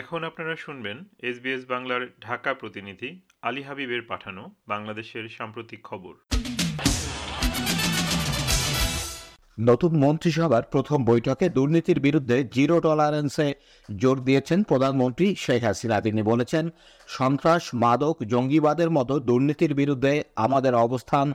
এখন আপনারা শুনবেন এসবিএস বাংলার ঢাকা প্রতিনিধি আলী হাবিবের পাঠানো বাংলাদেশের সাম্প্রতিক খবর। নতুন মন্ত্রিসভার প্রথম বৈঠকে দুর্নীতির বিরুদ্ধে জিরো টলারেন্সে জোর দিয়েছেন প্রধানমন্ত্রী শেখ হাসিনা। তিনি বলেছেন, সন্ত্রাস, মাদক, জঙ্গিবাদের মতো দুর্নীতির বিরুদ্ধে আমাদের অবস্থান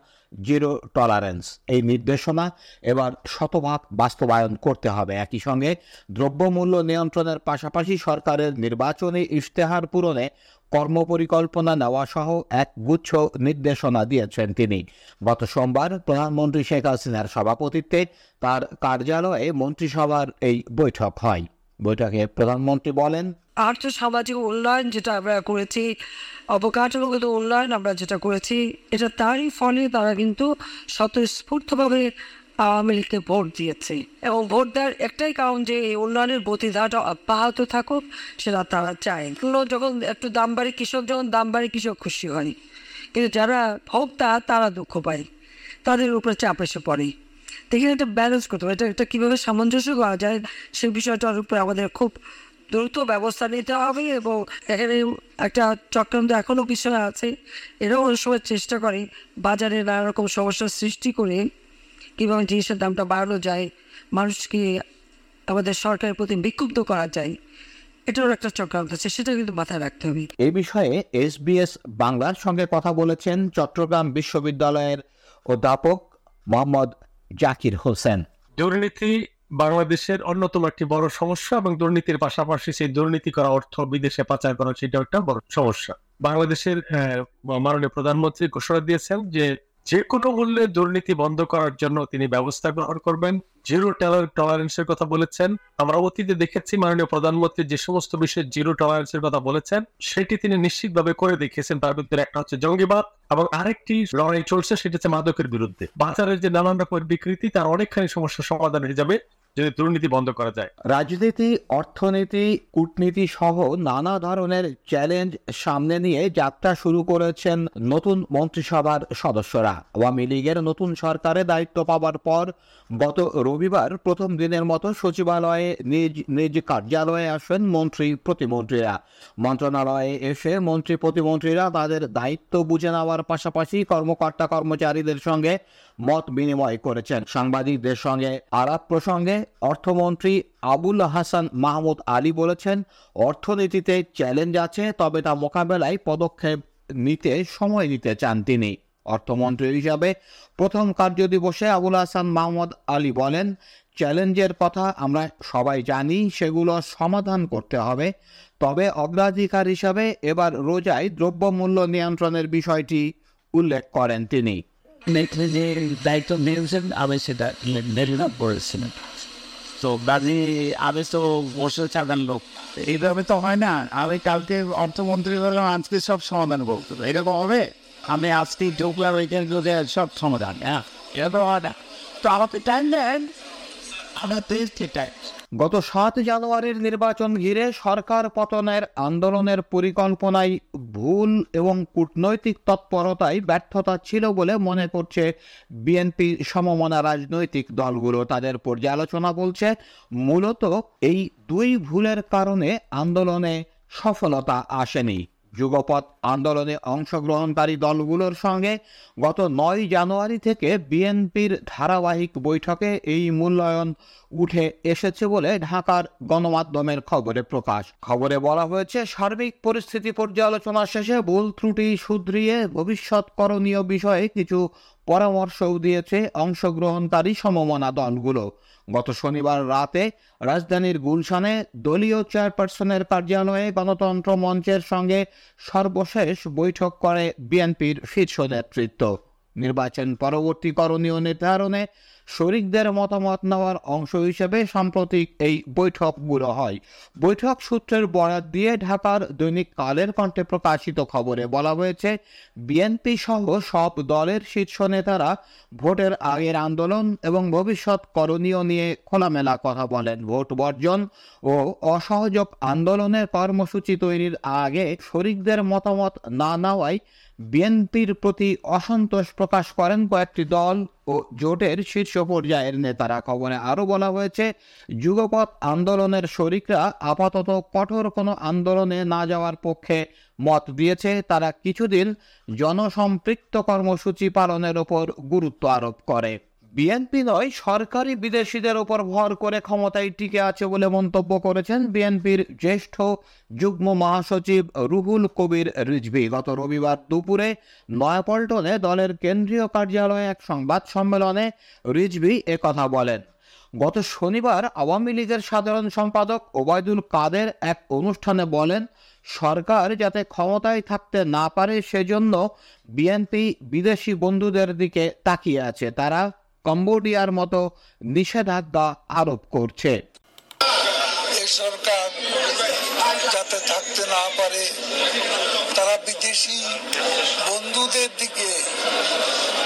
জিরো টলারেন্স। এই নির্দেশনা এবার শতভাগ বাস্তবায়ন করতে হবে। একই সঙ্গে দ্রব্যমূল্য নিয়ন্ত্রণের পাশাপাশি সরকারের নির্বাচনী ইশতেহার পূরণে কর্মপরিকল্পনা নেওয়া সহ এক গুচ্ছ নির্দেশনা দিয়েছেন তিনি। গত সোমবার প্রধানমন্ত্রী শেখ হাসিনার সভাপতিত্বে তার কার্যালয়ে মন্ত্রিসভার এই বৈঠক হয়। বৈঠকে প্রধানমন্ত্রী বলেন, আর্থ সামাজিক উন্নয়ন যেটা আমরা করেছি, অবকাঠামোগত উন্নয়ন আমরা যেটা করেছি, এটা তারই ফলে তারা কিন্তু স্বতঃস্ফূর্তভাবে আওয়ামী লীগকে ভোট দিয়েছে এবং ভোট দেওয়ার একটাই কারণ যে এই উন্নয়নের গতিধারাটা অব্যাহত থাকুক, সেটা তারা চায়। কোনো যখন একটু দাম বাড়ে, কৃষক যখন দাম বাড়ে, কৃষক খুশি হয়। কিন্তু যারা ভোক্তা, তারা দুঃখ পায়। তাদের উপরে চাপ এসে পড়ে। দেখে একটা ব্যালেন্স করতে হবে। এটা এটা কীভাবে সামঞ্জস্য করা যায় সেই বিষয়টার উপরে আমাদের খুব দ্রুত ব্যবস্থা নিতে হবে এবং এখানে একটা চক্রান্ত এখনও বিষয় আছে। অনেক সময় চেষ্টা করে বাজারে নানা রকম সমস্যার সৃষ্টি করে কীভাবে জিনিসের দামটা বাড়ানো যায় মানুষকে আমাদের সরকারের প্রতি বিক্ষুব্ধ করা যায় এটারও একটা চক্রান্ত আছে সেটা কিন্তু মাথায় রাখতে হবে। এ বিষয়ে এসবিএস বাংলার সঙ্গে কথা বলেছেন চট্টগ্রাম বিশ্ববিদ্যালয়ের অধ্যাপক মোহাম্মদ জাকির হোসেন। দুর্নীতি বাংলাদেশের অন্যতম একটি বড় সমস্যা এবং দুর্নীতির পাশাপাশি সেই দুর্নীতি করা অর্থ বিদেশে পাচার করা সেটাও একটা বড় সমস্যা। বাংলাদেশের আহ, মাননীয় প্রধানমন্ত্রী ঘোষণা দিয়েছেন যে যে কোনো মূল্যে দুর্নীতি বন্ধ করার জন্য তিনি ব্যবস্থা গ্রহণ করবেন। জিরো টলারেন্সের কথা বলেছেন। আমরা অতীতে দেখেছি মাননীয় প্রধানমন্ত্রী যে সমস্ত বিষয়ে জিরো টলারেন্সের কথা বলেছেন, সেটি তিনি নিশ্চিতভাবে করে দেখিয়েছেন তার ভিতরে একটা হচ্ছে জঙ্গিবাদ এবং আরেকটি লড়াই চলছে, সেটি হচ্ছে মাদকের বিরুদ্ধে। বাজারের যে নানান রকমের বিকৃতি, তার অনেকখানি সমস্যার সমাধান হয়ে যাবে। যদি দুর্নীতি বন্ধ করা যায়। রাজনীতি, অর্থনীতি, কূটনীতি সহ নানা ধরনের চ্যালেঞ্জ সামনে নিয়ে যাত্রা শুরু করেছেন নতুন মন্ত্রিসভার সদস্যরা। আওয়ামী লীগের নতুন সরকারে দায়িত্ব পাওয়ার পর গত রবিবার প্রথম দিনের মতো সচিবালয়ে নিজ নিজ কার্যালয়ে আসেন মন্ত্রী প্রতিমন্ত্রীরা। মন্ত্রণালয়ে এসে মন্ত্রী প্রতিমন্ত্রীরা তাদের দায়িত্ব বুঝে নেওয়ার পাশাপাশি কর্মকর্তা কর্মচারীদের সঙ্গে মত বিনিময় করেছেন। সাংবাদিকদের সঙ্গে আলাপ প্রসঙ্গে অর্থমন্ত্রী আবুল হাসান মাহমুদ আলী বলেছেন, অর্থনীতিতে চ্যালেঞ্জ আছে, তবে তা মোকাবেলায় পদক্ষেপ নিতে সময় দিতে চান তিনি। অর্থমন্ত্রী হিসাবে প্রথম কার্যদিবসে আবুল হাসান মাহমুদ আলী বলেন চ্যালেঞ্জের কথা আমরা সবাই জানি সেগুলো সমাধান করতে হবে। তবে অগ্রাধিকার হিসাবে এবার রোজায় দ্রব্যমূল্য নিয়ন্ত্রণের বিষয়টি উল্লেখ করেন তিনি। নেত্রী যে দায়িত্ব নিয়েছেন আমি সেটা মেরিনা করেছিলাম তো কাজে আমি তো বসে থাকার লোক। এইভাবে তো হয় না। আমি কালকে অর্থমন্ত্রী হলাম আজকে সব সমাধান করতে এরকম হবে? আমি আজকে ঢুকলাম এখানে ঢুকে সব সমাধান হ্যাঁ? তো আমাকে টাইম দেন গত সাত জানুয়ারির নির্বাচন ঘিরে সরকার পতনের আন্দোলনের পরিকল্পনায় ভুল এবং কূটনৈতিক তৎপরতায় ব্যর্থতা ছিল বলে মনে করছে বিএনপি সমমনা রাজনৈতিক দলগুলো। তাদের পর্যালোচনা বলছে, মূলত এই দুই ভুলের কারণে আন্দোলনে সফলতা আসেনি। যুগপৎ আন্দোলনে অংশগ্রহণকারী দলগুলোর সঙ্গে গত নয় জানুয়ারি থেকে বিএনপির ধারাবাহিক বৈঠকে এই মূল্যায়ন উঠে এসেছে বলে ঢাকার গণমাধ্যমের খবরে প্রকাশ। খবরে বলা হয়েছে, সার্বিক পরিস্থিতি পর্যালোচনা শেষে ভুল ত্রুটি শুধরিয়ে ভবিষ্যৎ করণীয় বিষয়ে কিছু পরামর্শও দিয়েছে অংশগ্রহণকারী সমমনা দলগুলো। গত শনিবার রাতে রাজধানীর গুলশানে দলীয় চেয়ারপারসনের কার্যালয়ে গণতন্ত্র মঞ্চের সঙ্গে সর্বশেষ বৈঠক করে বিএনপির শীর্ষ নেতৃত্ব। নির্বাচন পরবর্তী করণীয় নির্ধারণে শরিকদের মতামত নেওয়ার অংশ হিসেবে সাম্প্রতিক এই বৈঠকগুলো হয়। বৈঠক সূত্রের বরাত দিয়ে ঢাকার দৈনিক কালের কণ্ঠে প্রকাশিত খবরে বলা হয়েছে, বিএনপি সহ সব দলের শীর্ষ নেতারা ভোটের আগের আন্দোলন এবং ভবিষ্যৎ করণীয় নিয়ে খোলামেলা কথা বলেন। ভোট বর্জন ও অসহযোগ আন্দোলনের কর্মসূচি তৈরির আগে শরিকদের মতামত না নেওয়ায় বিএনপির প্রতি অসন্তোষ প্রকাশ করেন কয়েকটি দল ও জোটের শীর্ষ পর্যায়ের নেতারা। খবরে আরও বলা হয়েছে, যুগপৎ আন্দোলনের শরিকরা আপাতত কঠোর কোনো আন্দোলনে না যাওয়ার পক্ষে মত দিয়েছে। তারা কিছুদিন জনসম্পৃক্ত কর্মসূচি পালনের ওপর গুরুত্ব আরোপ করে। বিএনপি নয়, সরকারি বিদেশিদের ওপর ভর করে ক্ষমতায় টিকে আছে বলে মন্তব্য করেছেন বিএনপির জ্যেষ্ঠ যুগ্ম মহাসচিব রুহুল কবির রিজভি। গত রবিবার দুপুরে নয়াপল্টনে দলের কেন্দ্রীয় কার্যালয়ে এক সংবাদ সম্মেলনে রিজভি কথা বলেন। গত শনিবার আওয়ামী লীগের সাধারণ সম্পাদক ওবায়দুল কাদের এক অনুষ্ঠানে বলেন, সরকার যাতে ক্ষমতায় থাকতে না পারে সেজন্য বিএনপি বিদেশি বন্ধুদের দিকে তাকিয়ে আছে। তারা কম্বোডিয়ার মতো নিষেধাজ্ঞা আরোপ করছে। সরকার যাতে থাকতে না পারে তারা বিদেশি বন্ধুদের দিকে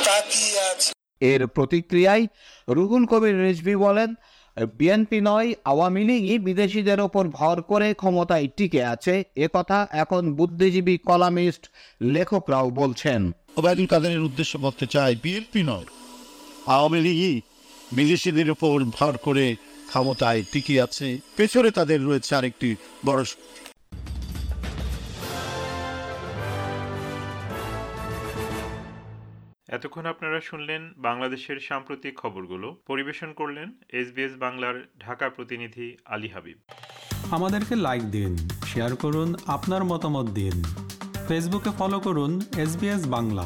তাকিয়ে আছে। এর প্রতিক্রিয়ায় রুহুল কবির রিজভি বলেন বিএনপি নয় আওয়ামী লীগই বিদেশিদের ওপর ভর করে ক্ষমতায় টিকে আছে। এ কথা এখন বুদ্ধিজীবী কলামিস্ট লেখকরাও বলছেন। ওবায়দুল কাদেরের উদ্দেশ্য বলতে চাই বিএনপি নয় আওয়ামী লীগই বিদেশিদের উপর ভর করে ক্ষমতায় টিকে আছে। পেছনে তাদের রয়েছে আরেকটি বড় এতক্ষণ আপনারা শুনলেন বাংলাদেশের সাম্প্রতিক খবরগুলো। পরিবেশন করলেন এসবিএস বাংলার ঢাকা প্রতিনিধি আলী হাবিব। আমাদেরকে লাইক দিন শেয়ার করুন আপনার মতামত দিন। ফেসবুকে ফলো করুন এসবিএস বাংলা।